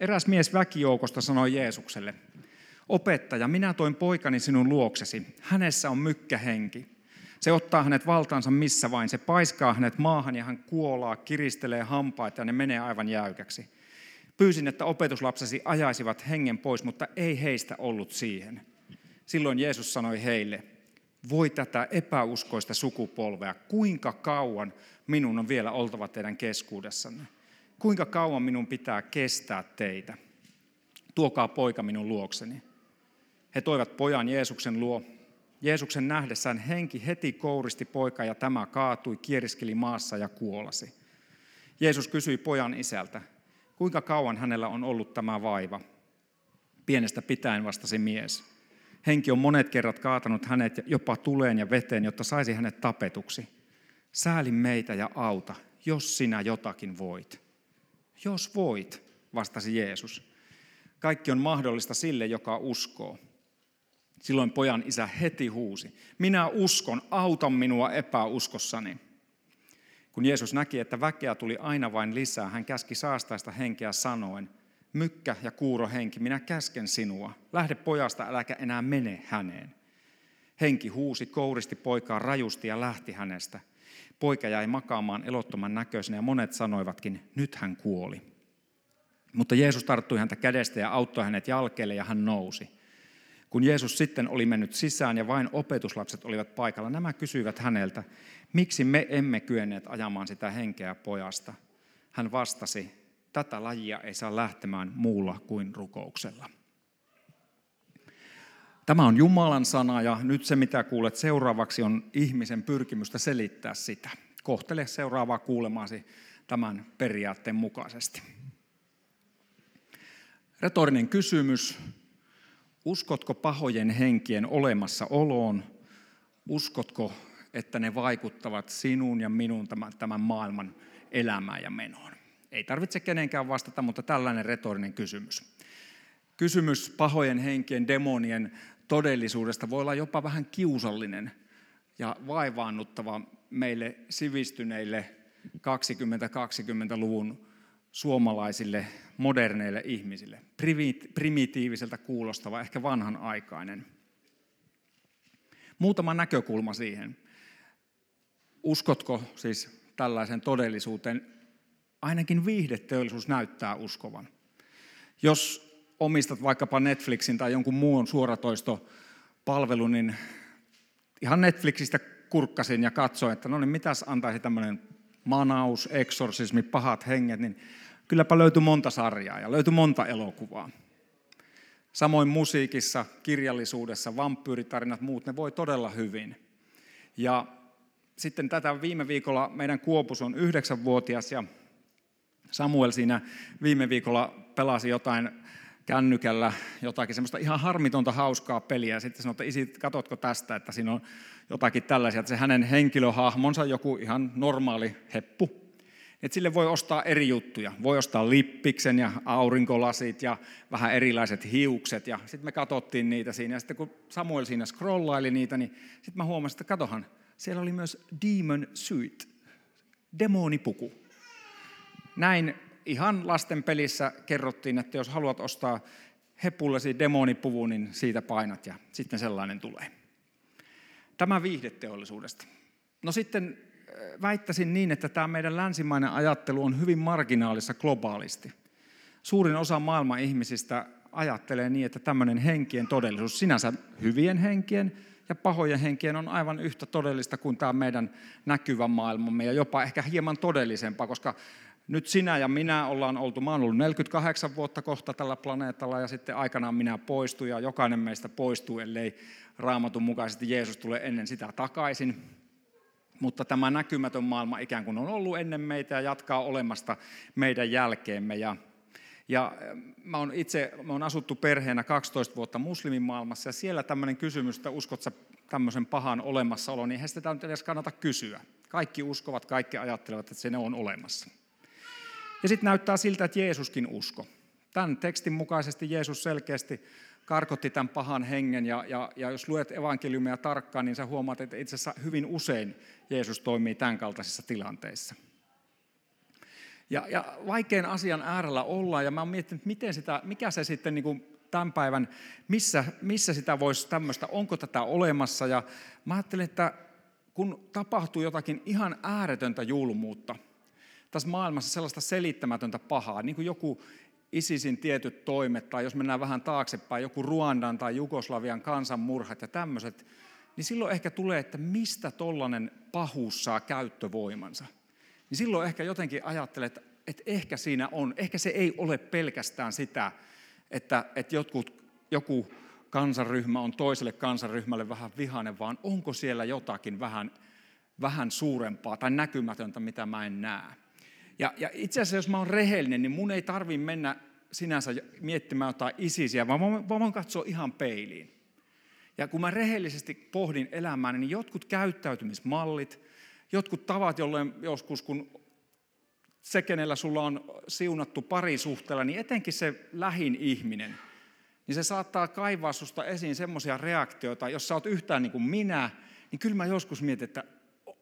Eräs mies väkijoukosta sanoi Jeesukselle, opettaja, minä toin poikani sinun luoksesi. Hänessä on mykkähenki. Se ottaa hänet valtaansa missä vain. Se paiskaa hänet maahan ja hän kuolaa, kiristelee hampaita ja ne menee aivan jäykäksi. Pyysin, että opetuslapsesi ajaisivat hengen pois, mutta ei heistä ollut siihen. Silloin Jeesus sanoi heille, voi tätä epäuskoista sukupolvea, kuinka kauan minun on vielä oltava teidän keskuudessanne? Kuinka kauan minun pitää kestää teitä? Tuokaa poika minun luokseni. He toivat pojan Jeesuksen luo. Jeesuksen nähdessään henki heti kouristi poika ja tämä kaatui, kieriskeli maassa ja kuolasi. Jeesus kysyi pojan isältä, kuinka kauan hänellä on ollut tämä vaiva? Pienestä pitäen vastasi mies. Henki on monet kerrat kaatanut hänet jopa tuleen ja veteen, jotta saisi hänet tapetuksi. Sääli meitä ja auta, jos sinä jotakin voit. Jos voit, vastasi Jeesus. Kaikki on mahdollista sille, joka uskoo. Silloin pojan isä heti huusi, minä uskon, auta minua epäuskossani. Kun Jeesus näki, että väkeä tuli aina vain lisää, hän käski saastaista henkeä sanoen, mykkä ja kuuro henki, minä käsken sinua, lähde pojasta, äläkä enää mene häneen. Henki huusi, kouristi poikaa rajusti ja lähti hänestä. Poika jäi makaamaan elottoman näköisenä ja monet sanoivatkin, nyt hän kuoli. Mutta Jeesus tarttui häntä kädestä ja auttoi hänet jalkeelle ja hän nousi. Kun Jeesus sitten oli mennyt sisään ja vain opetuslapset olivat paikalla, nämä kysyivät häneltä, miksi me emme kyenneet ajamaan sitä henkeä pojasta. Hän vastasi, tätä lajia ei saa lähtemään muulla kuin rukouksella. Tämä on Jumalan sana ja nyt se mitä kuulet seuraavaksi on ihmisen pyrkimystä selittää sitä. Kohtele seuraavaa kuulemaasi tämän periaatteen mukaisesti. Retorinen kysymys. Uskotko pahojen henkien olemassaoloon? Uskotko, että ne vaikuttavat sinun ja minun tämän, tämän maailman elämään ja menoon? Ei tarvitse kenenkään vastata, mutta tällainen retorinen kysymys. Kysymys pahojen henkien, demonien todellisuudesta voi olla jopa vähän kiusallinen ja vaivaannuttava meille sivistyneille 2020-luvun suomalaisille moderneille ihmisille. Primitiiviseltä kuulostava, ehkä vanhanaikainen. Muutama näkökulma siihen. Uskotko siis tällaisen todellisuuteen? Ainakin viihdeteollisuus näyttää uskovan. Jos omistat vaikkapa Netflixin tai jonkun muun suoratoistopalvelun, niin ihan Netflixistä kurkkasin ja katsoin, että no niin mitäs antaisi tämmöinen manaus, eksorsismi, pahat henget, niin kylläpä löytyi monta sarjaa ja löytyi monta elokuvaa. Samoin musiikissa, kirjallisuudessa, vampyyritarinat, muut, ne voi todella hyvin. Ja sitten tätä viime viikolla meidän Kuopus on yhdeksänvuotias ja Samuel siinä viime viikolla pelasi jotain kännykällä jotakin semmoista ihan harmitonta hauskaa peliä. Ja sitten sanoi, että isi, katotko tästä, että siinä on jotakin tällaisia, että se hänen henkilöhahmonsa joku ihan normaali heppu. Että sille voi ostaa eri juttuja. Voi ostaa lippiksen ja aurinkolasit ja vähän erilaiset hiukset. Ja sitten me katsottiin niitä siinä. Ja sitten kun Samuel siinä scrollaili niitä, niin sitten mä huomasin, että katohan, siellä oli myös demon suit, demonipuku. Näin ihan lasten pelissä kerrottiin, että jos haluat ostaa hepullesi demonipuvun, niin siitä painat ja sitten sellainen tulee. Tämä viihdeteollisuudesta. No sitten äh, väittäisin niin, että tämä meidän länsimainen ajattelu on hyvin marginaalissa globaalisti. Suurin osa maailman ihmisistä ajattelee niin, että tämmöinen henkien todellisuus, sinänsä hyvien henkien ja pahojen henkien on aivan yhtä todellista kuin tämä meidän näkyvä maailmamme ja jopa ehkä hieman todellisempaa, koska nyt sinä ja minä ollaan oltu, mä oon ollut 48 vuotta kohta tällä planeetalla ja sitten aikanaan minä poistun ja jokainen meistä poistuu, ellei raamatun mukaisesti Jeesus tule ennen sitä takaisin. Mutta tämä näkymätön maailma ikään kuin on ollut ennen meitä ja jatkaa olemasta meidän jälkeemme. Ja, ja mä oon itse, mä oon asuttu perheenä 12 vuotta muslimimaailmassa ja siellä tämmöinen kysymys, että uskot sä tämmöisen pahan olemassaolo, niin heistä tämä nyt edes kannata kysyä. Kaikki uskovat, kaikki ajattelevat, että se on olemassa. Ja sitten näyttää siltä, että Jeesuskin usko. Tämän tekstin mukaisesti Jeesus selkeästi karkotti tämän pahan hengen, ja, ja, ja jos luet evankeliumia tarkkaan, niin sä huomaat, että itse asiassa hyvin usein Jeesus toimii tämän kaltaisissa tilanteissa. Ja, ja vaikean asian äärellä ollaan, ja mä oon miettinyt, miten sitä, mikä se sitten niin kuin tämän päivän, missä, missä sitä voisi tämmöistä, onko tätä olemassa. Ja mä ajattelin, että kun tapahtuu jotakin ihan ääretöntä julmuutta, tässä maailmassa sellaista selittämätöntä pahaa, niin kuin joku ISISin tietyt toimet, tai jos mennään vähän taaksepäin, joku Ruandan tai Jugoslavian kansanmurhat ja tämmöiset, niin silloin ehkä tulee, että mistä tollainen pahuus saa käyttövoimansa. Niin silloin ehkä jotenkin ajattelee, että, että ehkä siinä on, ehkä se ei ole pelkästään sitä, että, että jotkut, joku kansanryhmä on toiselle kansanryhmälle vähän vihainen, vaan onko siellä jotakin vähän, vähän suurempaa tai näkymätöntä, mitä mä en näe. Ja, ja itse asiassa, jos mä oon rehellinen, niin mun ei tarvi mennä sinänsä miettimään jotain isisiä, vaan mä voin katsoa ihan peiliin. Ja kun mä rehellisesti pohdin elämääni, niin jotkut käyttäytymismallit, jotkut tavat, jolloin joskus kun se, kenellä sulla on siunattu parisuhteella, niin etenkin se lähin ihminen, niin se saattaa kaivaa susta esiin semmoisia reaktioita, jos sä oot yhtään niin kuin minä, niin kyllä mä joskus mietin, että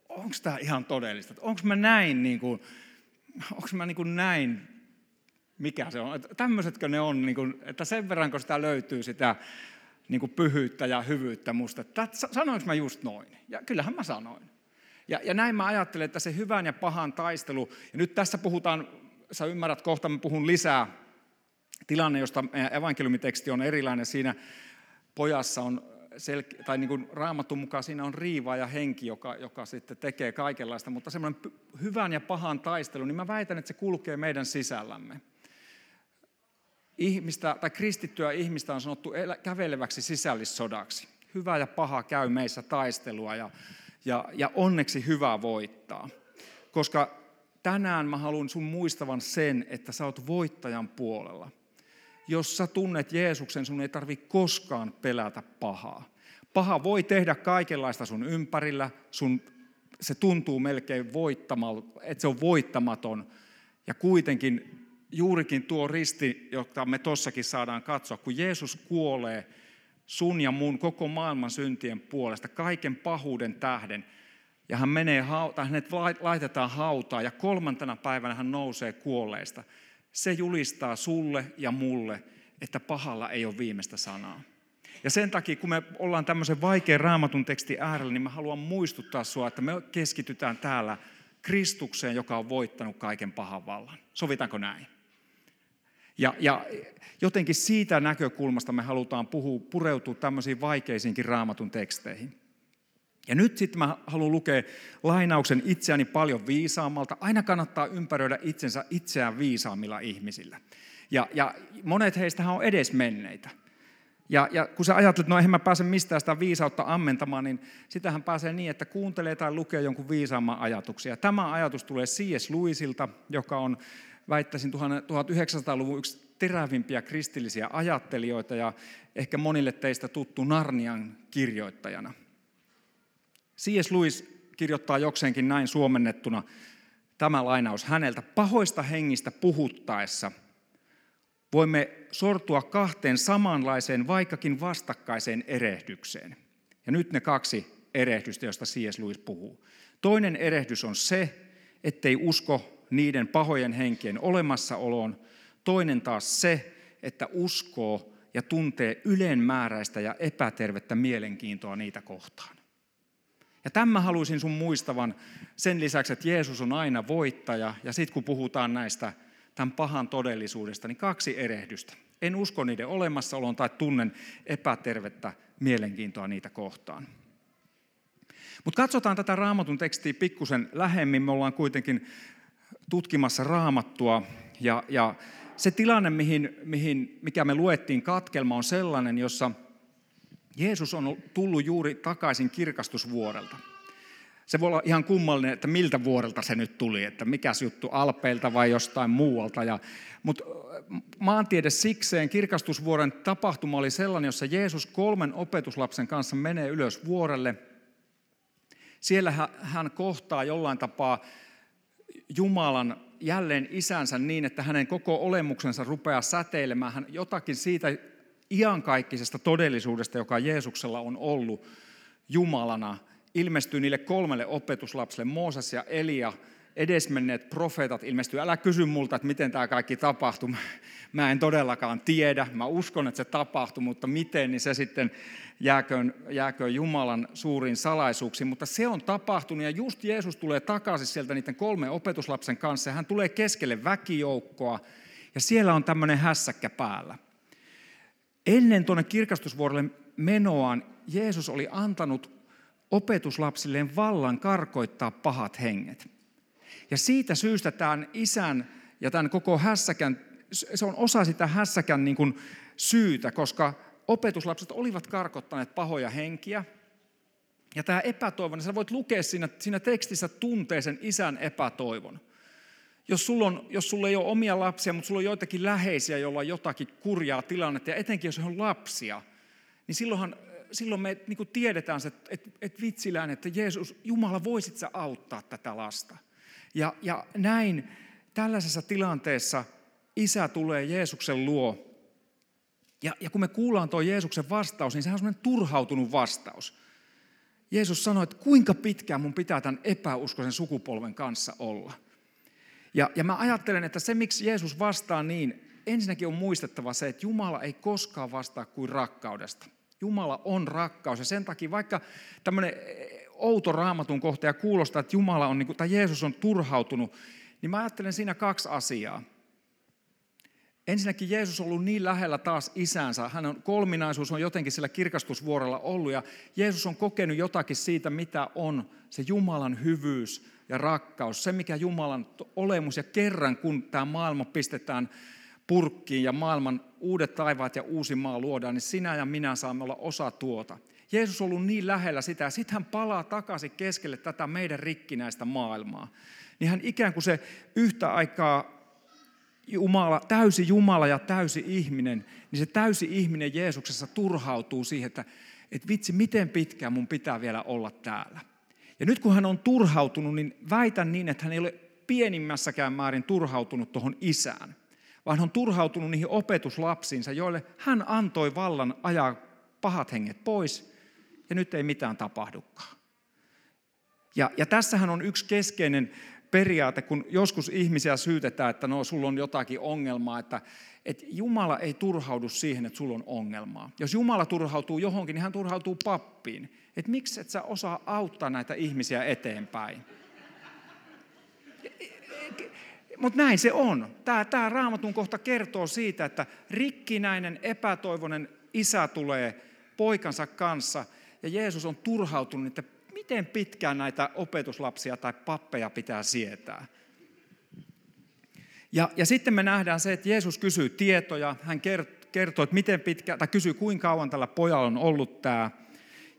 onko tämä ihan todellista, onko mä näin, niin kuin, onko mä niin kuin näin, mikä se on, tämmöisetkö ne on, niin kuin, että sen verran kun sitä löytyy sitä niin kuin pyhyyttä ja hyvyyttä musta, että sanoinko mä just noin, ja kyllähän mä sanoin. Ja, ja näin mä ajattelen, että se hyvän ja pahan taistelu, ja nyt tässä puhutaan, sä ymmärrät kohta, mä puhun lisää, tilanne, josta evankeliumiteksti on erilainen, siinä pojassa on selke- tai niin kuin raamatun mukaan siinä on riiva ja henki, joka, joka sitten tekee kaikenlaista, mutta semmoinen hyvän ja pahan taistelu, niin mä väitän, että se kulkee meidän sisällämme. Ihmistä, tai kristittyä ihmistä on sanottu käveleväksi sisällissodaksi. Hyvä ja paha käy meissä taistelua ja ja, ja onneksi hyvä voittaa. Koska tänään mä haluan sun muistavan sen, että sä oot voittajan puolella. Jos sä tunnet Jeesuksen, sun ei tarvi koskaan pelätä pahaa. Paha voi tehdä kaikenlaista sun ympärillä, sun, se tuntuu melkein voittamalta, että se on voittamaton. Ja kuitenkin juurikin tuo risti, jota me tossakin saadaan katsoa, kun Jeesus kuolee, sun ja mun koko maailman syntien puolesta, kaiken pahuuden tähden. Ja hän menee, tai hänet laitetaan hautaan ja kolmantena päivänä hän nousee kuolleista. Se julistaa sulle ja mulle, että pahalla ei ole viimeistä sanaa. Ja sen takia, kun me ollaan tämmöisen vaikean raamatun teksti äärellä, niin mä haluan muistuttaa sinua, että me keskitytään täällä Kristukseen, joka on voittanut kaiken pahan vallan. Sovitaanko näin? Ja, ja jotenkin siitä näkökulmasta me halutaan puhua, pureutua tämmöisiin vaikeisiinkin raamatun teksteihin. Ja nyt sitten mä haluan lukea lainauksen itseäni paljon viisaammalta. Aina kannattaa ympäröidä itsensä itseään viisaammilla ihmisillä. Ja, ja monet heistä on edes menneitä. Ja, ja kun sä ajattelet, no eihän mä pääse mistään sitä viisautta ammentamaan, niin sitähän pääsee niin, että kuuntelee tai lukee jonkun viisaamman ajatuksia. Tämä ajatus tulee C.S. Lewisilta, joka on väittäisin 1900-luvun yksi terävimpiä kristillisiä ajattelijoita ja ehkä monille teistä tuttu Narnian kirjoittajana. C.S. Lewis kirjoittaa jokseenkin näin suomennettuna tämä lainaus häneltä. Pahoista hengistä puhuttaessa voimme sortua kahteen samanlaiseen, vaikkakin vastakkaiseen erehdykseen. Ja nyt ne kaksi erehdystä, joista C.S. Lewis puhuu. Toinen erehdys on se, ettei usko niiden pahojen henkien olemassaoloon. Toinen taas se, että uskoo ja tuntee ylenmääräistä ja epätervettä mielenkiintoa niitä kohtaan. Ja tämä haluaisin sun muistavan sen lisäksi, että Jeesus on aina voittaja. Ja sitten kun puhutaan näistä tämän pahan todellisuudesta, niin kaksi erehdystä. En usko niiden olemassaoloon tai tunnen epätervettä mielenkiintoa niitä kohtaan. Mutta katsotaan tätä raamatun tekstiä pikkusen lähemmin. Me ollaan kuitenkin tutkimassa raamattua ja, ja se tilanne, mihin, mihin, mikä me luettiin katkelma, on sellainen, jossa Jeesus on tullut juuri takaisin kirkastusvuorelta. Se voi olla ihan kummallinen, että miltä vuorelta se nyt tuli, että mikä juttu Alpeilta vai jostain muualta. Ja, mutta maantiede sikseen kirkastusvuoren tapahtuma oli sellainen, jossa Jeesus kolmen opetuslapsen kanssa menee ylös vuorelle. Siellä hän kohtaa jollain tapaa Jumalan jälleen isänsä niin, että hänen koko olemuksensa rupeaa säteilemään hän jotakin siitä iankaikkisesta todellisuudesta, joka Jeesuksella on ollut Jumalana, ilmestyy niille kolmelle opetuslapselle, Mooses ja Elia, edesmenneet profeetat ilmestyy. Älä kysy multa, että miten tämä kaikki tapahtui. Mä en todellakaan tiedä. Mä uskon, että se tapahtui, mutta miten, niin se sitten jääköön, jääköön Jumalan suuriin salaisuuksiin. Mutta se on tapahtunut ja just Jeesus tulee takaisin sieltä niiden kolme opetuslapsen kanssa. hän tulee keskelle väkijoukkoa ja siellä on tämmöinen hässäkkä päällä. Ennen tuonne kirkastusvuorelle menoaan Jeesus oli antanut opetuslapsilleen vallan karkoittaa pahat henget. Ja siitä syystä tämän isän ja tämän koko hässäkän, se on osa sitä hässäkän niin kuin syytä, koska opetuslapset olivat karkottaneet pahoja henkiä. Ja tämä epätoivon, sä voit lukea siinä, siinä tekstissä tuntee sen isän epätoivon. Jos sulla, on, jos sulla ei ole omia lapsia, mutta sulla on joitakin läheisiä, joilla on jotakin kurjaa tilannetta, ja etenkin jos on lapsia, niin silloinhan, silloin me niin kuin tiedetään, että, että, että vitsilään, että Jeesus, Jumala, voisit sä auttaa tätä lasta. Ja, ja näin tällaisessa tilanteessa isä tulee Jeesuksen luo. Ja, ja kun me kuullaan tuo Jeesuksen vastaus, niin sehän on semmoinen turhautunut vastaus. Jeesus sanoi, että kuinka pitkään mun pitää tämän epäuskoisen sukupolven kanssa olla. Ja, ja mä ajattelen, että se miksi Jeesus vastaa niin, ensinnäkin on muistettava se, että Jumala ei koskaan vastaa kuin rakkaudesta. Jumala on rakkaus ja sen takia vaikka tämmöinen outo raamatun kohta ja kuulostaa, että Jumala on, niin tai Jeesus on turhautunut, niin mä ajattelen siinä kaksi asiaa. Ensinnäkin Jeesus on ollut niin lähellä taas isänsä. Hänen kolminaisuus on jotenkin sillä kirkastusvuorella ollut ja Jeesus on kokenut jotakin siitä, mitä on se Jumalan hyvyys ja rakkaus. Se, mikä Jumalan olemus ja kerran, kun tämä maailma pistetään purkkiin ja maailman uudet taivaat ja uusi maa luodaan, niin sinä ja minä saamme olla osa tuota. Jeesus on ollut niin lähellä sitä, ja sitten hän palaa takaisin keskelle tätä meidän rikkinäistä maailmaa. Niin hän ikään kuin se yhtä aikaa Jumala, täysi Jumala ja täysi ihminen, niin se täysi ihminen Jeesuksessa turhautuu siihen, että, että vitsi, miten pitkään mun pitää vielä olla täällä. Ja nyt kun hän on turhautunut, niin väitän niin, että hän ei ole pienimmässäkään määrin turhautunut tuohon isään, vaan hän on turhautunut niihin opetuslapsiinsa, joille hän antoi vallan ajaa pahat henget pois ja nyt ei mitään tapahdukaan. Ja, ja tässähän on yksi keskeinen periaate, kun joskus ihmisiä syytetään, että no, sulla on jotakin ongelmaa, että, että Jumala ei turhaudu siihen, että sulla on ongelmaa. Jos Jumala turhautuu johonkin, niin hän turhautuu pappiin. Että miksi et sä osaa auttaa näitä ihmisiä eteenpäin? Mutta näin se on. Tämä, raamatun kohta kertoo siitä, että rikkinäinen, epätoivoinen isä tulee poikansa kanssa – ja Jeesus on turhautunut, että miten pitkään näitä opetuslapsia tai pappeja pitää sietää. Ja, ja sitten me nähdään se, että Jeesus kysyy tietoja, hän kertoo, että miten pitkä, tai kysyy kuinka kauan tällä pojalla on ollut tämä,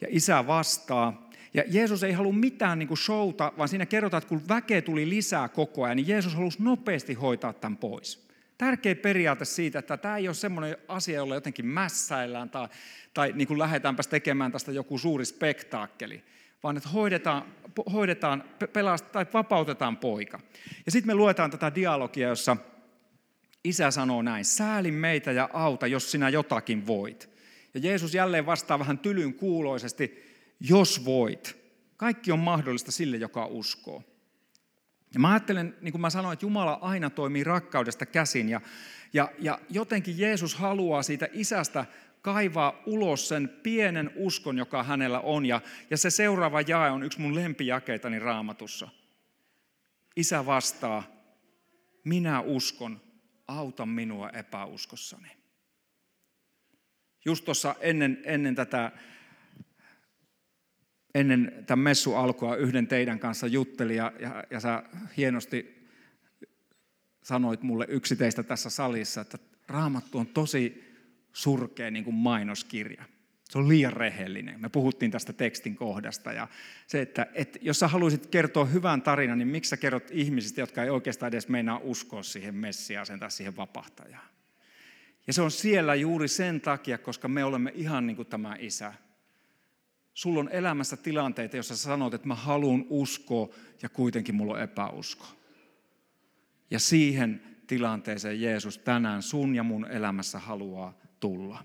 ja isä vastaa. Ja Jeesus ei halua mitään niin kuin showta, vaan siinä kerrotaan, että kun väkeä tuli lisää koko ajan, niin Jeesus halusi nopeasti hoitaa tämän pois tärkeä periaate siitä, että tämä ei ole semmoinen asia, jolla jotenkin mässäillään tai, tai niin kuin lähdetäänpäs tekemään tästä joku suuri spektaakkeli, vaan että hoidetaan, hoidetaan pelast, tai vapautetaan poika. Ja sitten me luetaan tätä dialogia, jossa isä sanoo näin, sääli meitä ja auta, jos sinä jotakin voit. Ja Jeesus jälleen vastaa vähän tylyn kuuloisesti, jos voit. Kaikki on mahdollista sille, joka uskoo. Ja mä ajattelen, niin kuin mä sanoin, että Jumala aina toimii rakkaudesta käsin ja, ja, ja jotenkin Jeesus haluaa siitä isästä kaivaa ulos sen pienen uskon, joka hänellä on. Ja, ja se seuraava jae on yksi mun lempijakeitani raamatussa. Isä vastaa, minä uskon, auta minua epäuskossani. Just tuossa ennen, ennen tätä ennen tämän messu alkua yhden teidän kanssa jutteli ja, ja, ja sä hienosti sanoit mulle yksi teistä tässä salissa, että raamattu on tosi surkea niin kuin mainoskirja. Se on liian rehellinen. Me puhuttiin tästä tekstin kohdasta. Ja se, että, että jos sä haluaisit kertoa hyvän tarinan, niin miksi sä kerrot ihmisistä, jotka ei oikeastaan edes meinaa uskoa siihen Messiaaseen tai siihen vapahtajaan? Ja se on siellä juuri sen takia, koska me olemme ihan niin kuin tämä isä sulla on elämässä tilanteita, joissa sä sanot, että mä haluan uskoa ja kuitenkin mulla on epäusko. Ja siihen tilanteeseen Jeesus tänään sun ja mun elämässä haluaa tulla.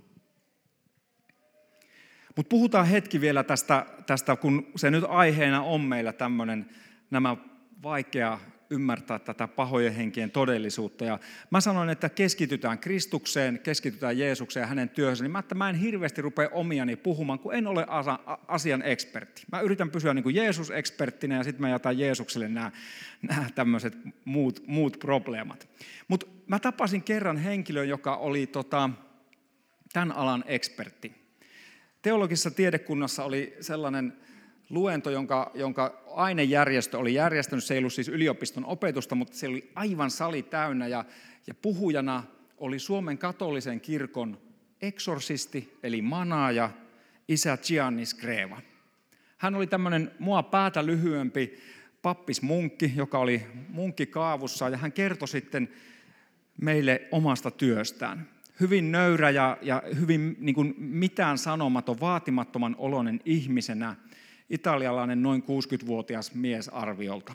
Mutta puhutaan hetki vielä tästä, tästä, kun se nyt aiheena on meillä tämmöinen, nämä vaikea ymmärtää tätä pahojen henkien todellisuutta. Ja mä sanoin, että keskitytään Kristukseen, keskitytään Jeesukseen ja hänen työhönsä, niin mä, että mä en hirveästi rupea omiani puhumaan, kun en ole asian ekspertti. Mä yritän pysyä niin kuin Jeesus-eksperttinä ja sitten mä jätän Jeesukselle nämä, nämä tämmöiset muut, muut probleemat. Mutta mä tapasin kerran henkilön, joka oli tota, tämän alan ekspertti. Teologisessa tiedekunnassa oli sellainen luento, jonka, jonka ainejärjestö oli järjestänyt. Se ei ollut siis yliopiston opetusta, mutta se oli aivan sali täynnä ja, ja puhujana oli Suomen katolisen kirkon eksorsisti, eli manaaja, isä Gianni Skreva. Hän oli tämmöinen mua päätä lyhyempi pappismunkki, joka oli munkkikaavussa, ja hän kertoi sitten meille omasta työstään. Hyvin nöyrä ja, ja hyvin niin kuin mitään sanomaton, vaatimattoman oloinen ihmisenä – italialainen noin 60-vuotias mies arviolta.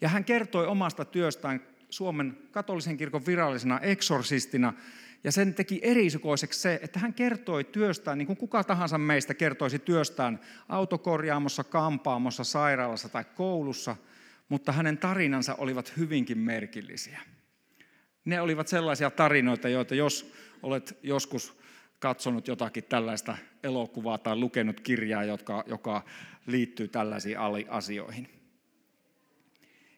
Ja hän kertoi omasta työstään Suomen katolisen kirkon virallisena eksorsistina, ja sen teki erisukoiseksi se, että hän kertoi työstään, niin kuin kuka tahansa meistä kertoisi työstään autokorjaamossa, kampaamossa, sairaalassa tai koulussa, mutta hänen tarinansa olivat hyvinkin merkillisiä. Ne olivat sellaisia tarinoita, joita jos olet joskus katsonut jotakin tällaista elokuvaa tai lukenut kirjaa, jotka, joka liittyy tällaisiin asioihin.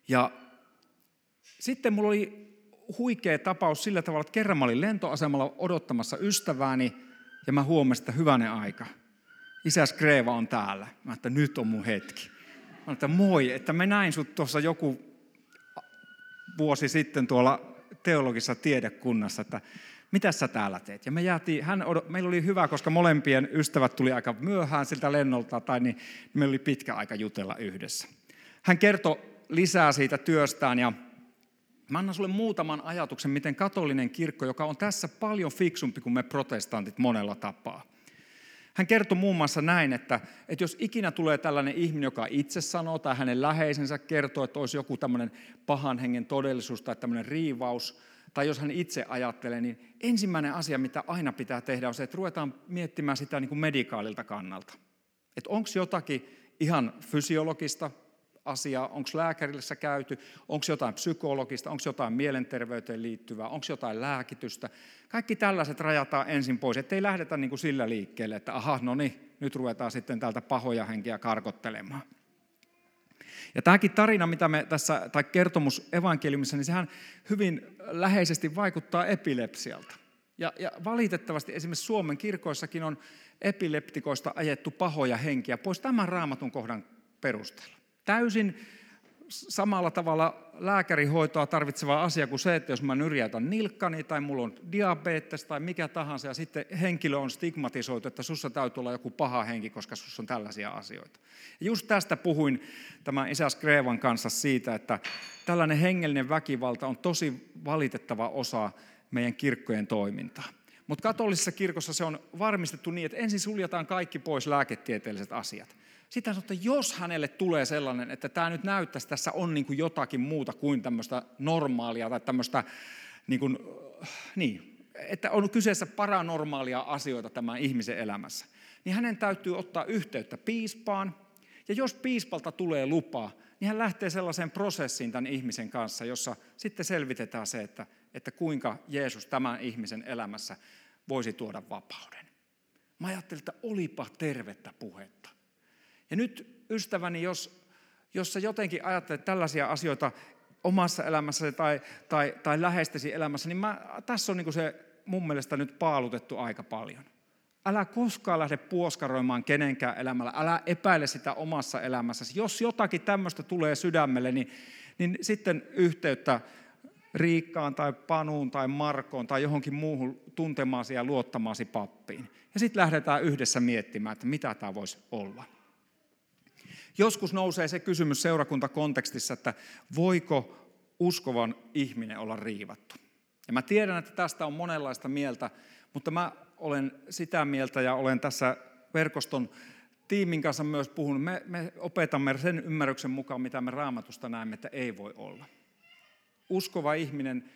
Ja sitten mulla oli huikea tapaus sillä tavalla, että kerran mä olin lentoasemalla odottamassa ystävääni ja mä huomasin, että hyvänen aika. Isä Skreva on täällä. Mä että nyt on mun hetki. Mä että moi, että mä näin sut tuossa joku vuosi sitten tuolla teologisessa tiedekunnassa, että mitä sä täällä teet? Ja me jäätiin, hän, meillä oli hyvä, koska molempien ystävät tuli aika myöhään siltä lennolta, tai niin meillä oli pitkä aika jutella yhdessä. Hän kertoi lisää siitä työstään ja Mä annan sulle muutaman ajatuksen, miten katolinen kirkko, joka on tässä paljon fiksumpi kuin me protestantit monella tapaa. Hän kertoi muun muassa näin, että, että jos ikinä tulee tällainen ihminen, joka itse sanoo tai hänen läheisensä kertoo, että olisi joku tämmöinen pahan hengen todellisuus tai tämmöinen riivaus, tai jos hän itse ajattelee, niin ensimmäinen asia, mitä aina pitää tehdä, on se, että ruvetaan miettimään sitä niin kuin medikaalilta kannalta. Että onko jotakin ihan fysiologista asiaa, onko lääkärillä käyty, onko jotain psykologista, onko jotain mielenterveyteen liittyvää, onko jotain lääkitystä. Kaikki tällaiset rajataan ensin pois, ettei lähdetä niin kuin sillä liikkeelle, että aha, no niin, nyt ruvetaan sitten täältä pahoja henkiä karkottelemaan. Ja tämäkin tarina, mitä me tässä, tai kertomus evankeliumissa, niin sehän hyvin läheisesti vaikuttaa epilepsialta. Ja, ja valitettavasti esimerkiksi Suomen kirkoissakin on epileptikoista ajettu pahoja henkiä pois tämän raamatun kohdan perusteella. Täysin samalla tavalla lääkärihoitoa tarvitseva asia kuin se, että jos mä nyrjäytän nilkkani tai mulla on diabetes tai mikä tahansa ja sitten henkilö on stigmatisoitu, että sussa täytyy olla joku paha henki, koska sussa on tällaisia asioita. Ja just tästä puhuin tämän isä Skrevan kanssa siitä, että tällainen hengellinen väkivalta on tosi valitettava osa meidän kirkkojen toimintaa. Mutta katolisessa kirkossa se on varmistettu niin, että ensin suljetaan kaikki pois lääketieteelliset asiat. Sitten hän sanoi, että jos hänelle tulee sellainen, että tämä nyt näyttäisi, tässä on niin kuin jotakin muuta kuin tämmöistä normaalia tai tämmöistä, niin, kuin, niin että on kyseessä paranormaalia asioita tämän ihmisen elämässä, niin hänen täytyy ottaa yhteyttä piispaan. Ja jos piispalta tulee lupa, niin hän lähtee sellaiseen prosessiin tämän ihmisen kanssa, jossa sitten selvitetään se, että, että kuinka Jeesus tämän ihmisen elämässä voisi tuoda vapauden. Mä ajattelin, että olipa tervettä puhetta. Ja nyt ystäväni, jos, jos sä jotenkin ajattelet tällaisia asioita omassa elämässäsi tai, tai, tai läheistesi elämässä, niin mä, tässä on niin se mun mielestä nyt paalutettu aika paljon. Älä koskaan lähde puoskaroimaan kenenkään elämällä. Älä epäile sitä omassa elämässäsi. Jos jotakin tämmöistä tulee sydämelle, niin, niin sitten yhteyttä Riikkaan tai Panuun tai Markoon tai johonkin muuhun tuntemaasi ja luottamaasi pappiin. Ja sitten lähdetään yhdessä miettimään, että mitä tämä voisi olla. Joskus nousee se kysymys seurakuntakontekstissa, että voiko uskovan ihminen olla riivattu. Ja mä tiedän, että tästä on monenlaista mieltä, mutta mä olen sitä mieltä ja olen tässä verkoston tiimin kanssa myös puhunut. Me, me opetamme sen ymmärryksen mukaan, mitä me raamatusta näemme, että ei voi olla. Uskova ihminen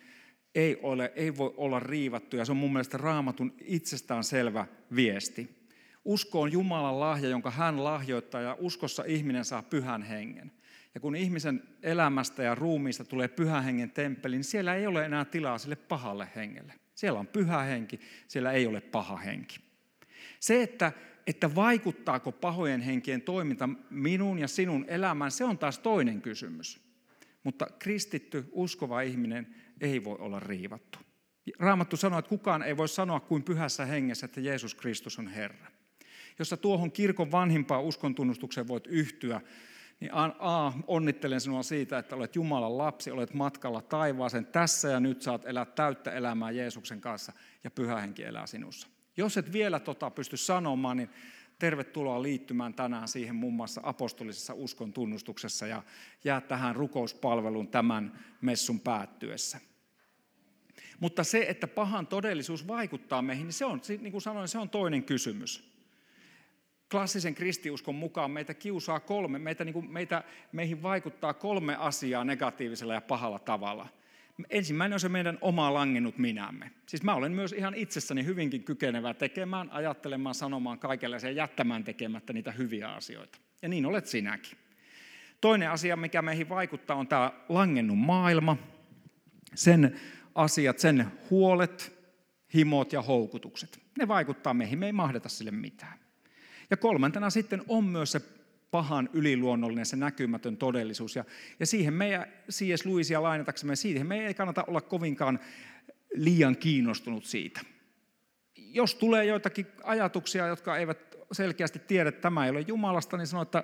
ei, ole, ei voi olla riivattu ja se on mun mielestä raamatun itsestään selvä viesti. Usko on Jumalan lahja, jonka hän lahjoittaa ja uskossa ihminen saa pyhän hengen. Ja kun ihmisen elämästä ja ruumiista tulee pyhä hengen temppeli, niin siellä ei ole enää tilaa sille pahalle hengelle. Siellä on pyhä henki, siellä ei ole paha henki. Se, että, että vaikuttaako pahojen henkien toiminta minun ja sinun elämään, se on taas toinen kysymys. Mutta kristitty, uskova ihminen ei voi olla riivattu. Raamattu sanoo, että kukaan ei voi sanoa kuin pyhässä hengessä, että Jeesus Kristus on Herra. Jos sä tuohon kirkon vanhimpaan uskontunnustukseen voit yhtyä, niin A, onnittelen sinua siitä, että olet Jumalan lapsi, olet matkalla taivaaseen. Tässä ja nyt saat elää täyttä elämää Jeesuksen kanssa ja pyhä henki elää sinussa. Jos et vielä tota pysty sanomaan, niin tervetuloa liittymään tänään siihen muun muassa apostolisessa uskon tunnustuksessa ja jää tähän rukouspalveluun tämän messun päättyessä. Mutta se, että pahan todellisuus vaikuttaa meihin, niin se on, niin kuin sanoin, se on toinen kysymys. Klassisen kristiuskon mukaan meitä kiusaa kolme, meitä, niin kuin, meitä, meihin vaikuttaa kolme asiaa negatiivisella ja pahalla tavalla. Ensimmäinen on se meidän oma langennut minämme. Siis mä olen myös ihan itsessäni hyvinkin kykenevä tekemään, ajattelemaan, sanomaan kaikenlaisia ja jättämään tekemättä niitä hyviä asioita. Ja niin olet sinäkin. Toinen asia, mikä meihin vaikuttaa, on tämä langennut maailma. Sen asiat, sen huolet, himot ja houkutukset. Ne vaikuttaa meihin, me ei mahdeta sille mitään. Ja kolmantena sitten on myös se pahan yliluonnollinen, se näkymätön todellisuus. Ja, ja siihen meidän, C.S. Luisia lainataksemme, siihen me ei kannata olla kovinkaan liian kiinnostunut siitä. Jos tulee joitakin ajatuksia, jotka eivät selkeästi tiedä, että tämä ei ole Jumalasta, niin sanoo, että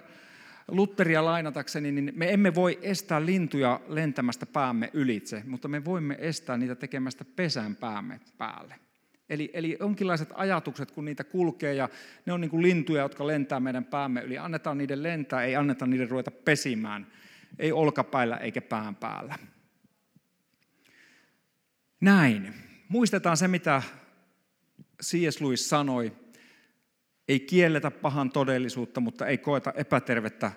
Lutteria lainatakseni, niin me emme voi estää lintuja lentämästä päämme ylitse, mutta me voimme estää niitä tekemästä pesän päämme päälle. Eli, eli jonkinlaiset ajatukset, kun niitä kulkee ja ne on niin kuin lintuja, jotka lentää meidän päämme yli. Annetaan niiden lentää, ei anneta niiden ruveta pesimään. Ei olkapäillä eikä pään päällä. Näin. Muistetaan se, mitä C.S. Lewis sanoi ei kielletä pahan todellisuutta, mutta ei koeta epätervettä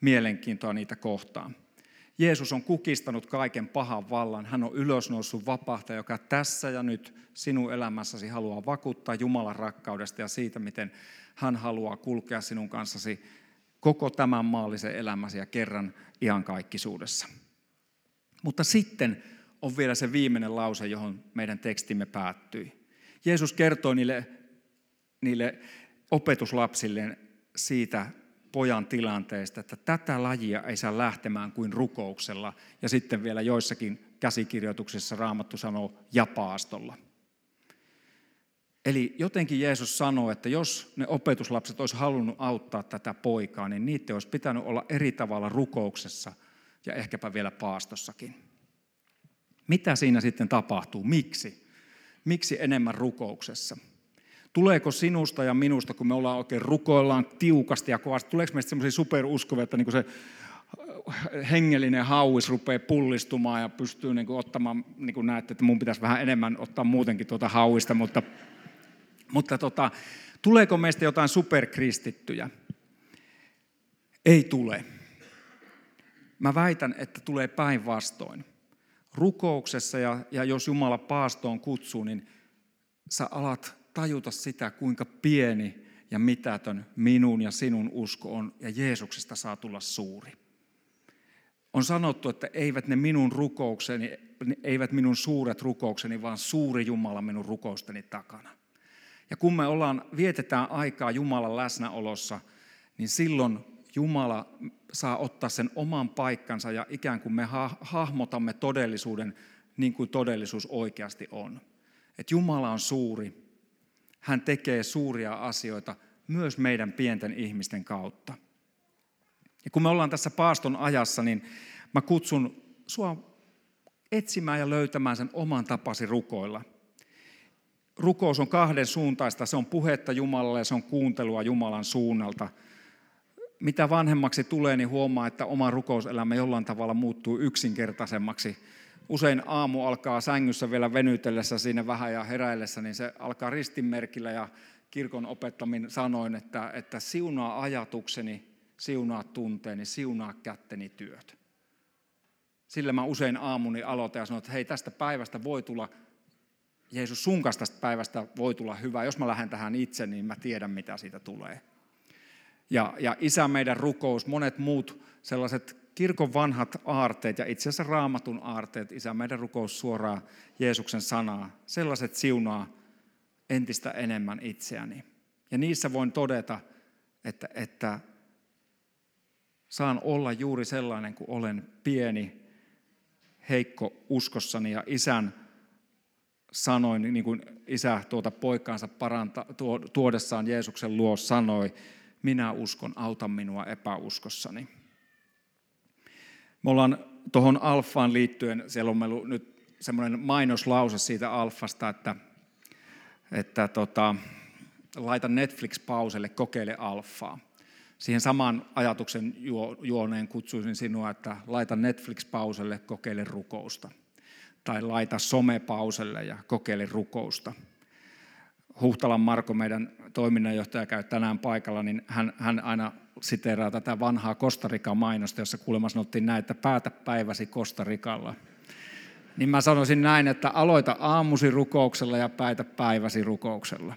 mielenkiintoa niitä kohtaan. Jeesus on kukistanut kaiken pahan vallan. Hän on ylösnoussut vapahtaja, joka tässä ja nyt sinun elämässäsi haluaa vakuuttaa Jumalan rakkaudesta ja siitä, miten hän haluaa kulkea sinun kanssasi koko tämän maallisen elämäsi ja kerran iankaikkisuudessa. Mutta sitten on vielä se viimeinen lause, johon meidän tekstimme päättyi. Jeesus kertoi niille, niille opetuslapsilleen siitä pojan tilanteesta, että tätä lajia ei saa lähtemään kuin rukouksella. Ja sitten vielä joissakin käsikirjoituksissa Raamattu sanoo japaastolla. Eli jotenkin Jeesus sanoi, että jos ne opetuslapset olisi halunnut auttaa tätä poikaa, niin niiden olisi pitänyt olla eri tavalla rukouksessa ja ehkäpä vielä paastossakin. Mitä siinä sitten tapahtuu? Miksi? Miksi enemmän rukouksessa? Tuleeko sinusta ja minusta, kun me ollaan oikein rukoillaan tiukasti ja kovasti, tuleeko meistä semmoisia superuskovia, että niin se äh, hengellinen hauis rupeaa pullistumaan ja pystyy niin kuin ottamaan, niin kuin näette, että mun pitäisi vähän enemmän ottaa muutenkin tuota hauista, mutta, mutta tota, tuleeko meistä jotain superkristittyjä? Ei tule. Mä väitän, että tulee päinvastoin. Rukouksessa ja, ja jos Jumala paastoon kutsuu, niin sä alat tajuta sitä, kuinka pieni ja mitätön minun ja sinun usko on, ja Jeesuksesta saa tulla suuri. On sanottu, että eivät ne minun rukoukseni, eivät minun suuret rukoukseni, vaan suuri Jumala minun rukousteni takana. Ja kun me ollaan, vietetään aikaa Jumalan läsnäolossa, niin silloin Jumala saa ottaa sen oman paikkansa ja ikään kuin me hahmotamme todellisuuden niin kuin todellisuus oikeasti on. Että Jumala on suuri hän tekee suuria asioita myös meidän pienten ihmisten kautta. Ja kun me ollaan tässä paaston ajassa, niin mä kutsun sua etsimään ja löytämään sen oman tapasi rukoilla. Rukous on kahden suuntaista. Se on puhetta Jumalalle ja se on kuuntelua Jumalan suunnalta. Mitä vanhemmaksi tulee, niin huomaa, että oma rukouselämä jollain tavalla muuttuu yksinkertaisemmaksi usein aamu alkaa sängyssä vielä venytellessä siinä vähän ja heräillessä, niin se alkaa ristinmerkillä ja kirkon opettamin sanoin, että, että siunaa ajatukseni, siunaa tunteeni, siunaa kätteni työt. Sillä mä usein aamuni aloitan ja sanon, että hei tästä päivästä voi tulla, Jeesus sun kanssa tästä päivästä voi tulla hyvä. Jos mä lähden tähän itse, niin mä tiedän mitä siitä tulee. Ja, ja isä meidän rukous, monet muut sellaiset kirkon vanhat aarteet ja itse asiassa raamatun aarteet, isä meidän rukous suoraan Jeesuksen sanaa, sellaiset siunaa entistä enemmän itseäni. Ja niissä voin todeta, että, että saan olla juuri sellainen kuin olen pieni, heikko uskossani ja isän sanoin, niin kuin isä tuota poikaansa paranta, tuodessaan Jeesuksen luo sanoi, minä uskon, auta minua epäuskossani. Me ollaan tuohon alfaan liittyen, siellä on meillä nyt semmoinen mainoslause siitä alfasta, että, että tota, laita Netflix pauselle, kokeile alfaa. Siihen saman ajatuksen juoneen kutsuisin sinua, että laita Netflix pauselle, kokeile rukousta. Tai laita some pauselle ja kokeile rukousta. Huhtalan Marko, meidän toiminnanjohtaja, käy tänään paikalla, niin hän, hän aina siteraa tätä vanhaa Kostarikan mainosta, jossa kuulemma sanottiin näin, että päätä päiväsi Kostarikalla. Niin mä sanoisin näin, että aloita aamusi rukouksella ja päätä päiväsi rukouksella.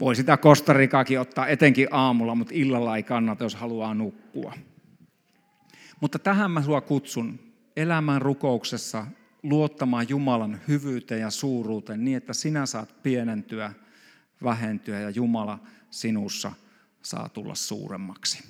Voi sitä Kostarikaakin ottaa etenkin aamulla, mutta illalla ei kannata, jos haluaa nukkua. Mutta tähän mä sua kutsun elämään rukouksessa, luottamaan Jumalan hyvyyteen ja suuruuteen niin, että sinä saat pienentyä, vähentyä ja Jumala sinussa saa tulla suuremmaksi.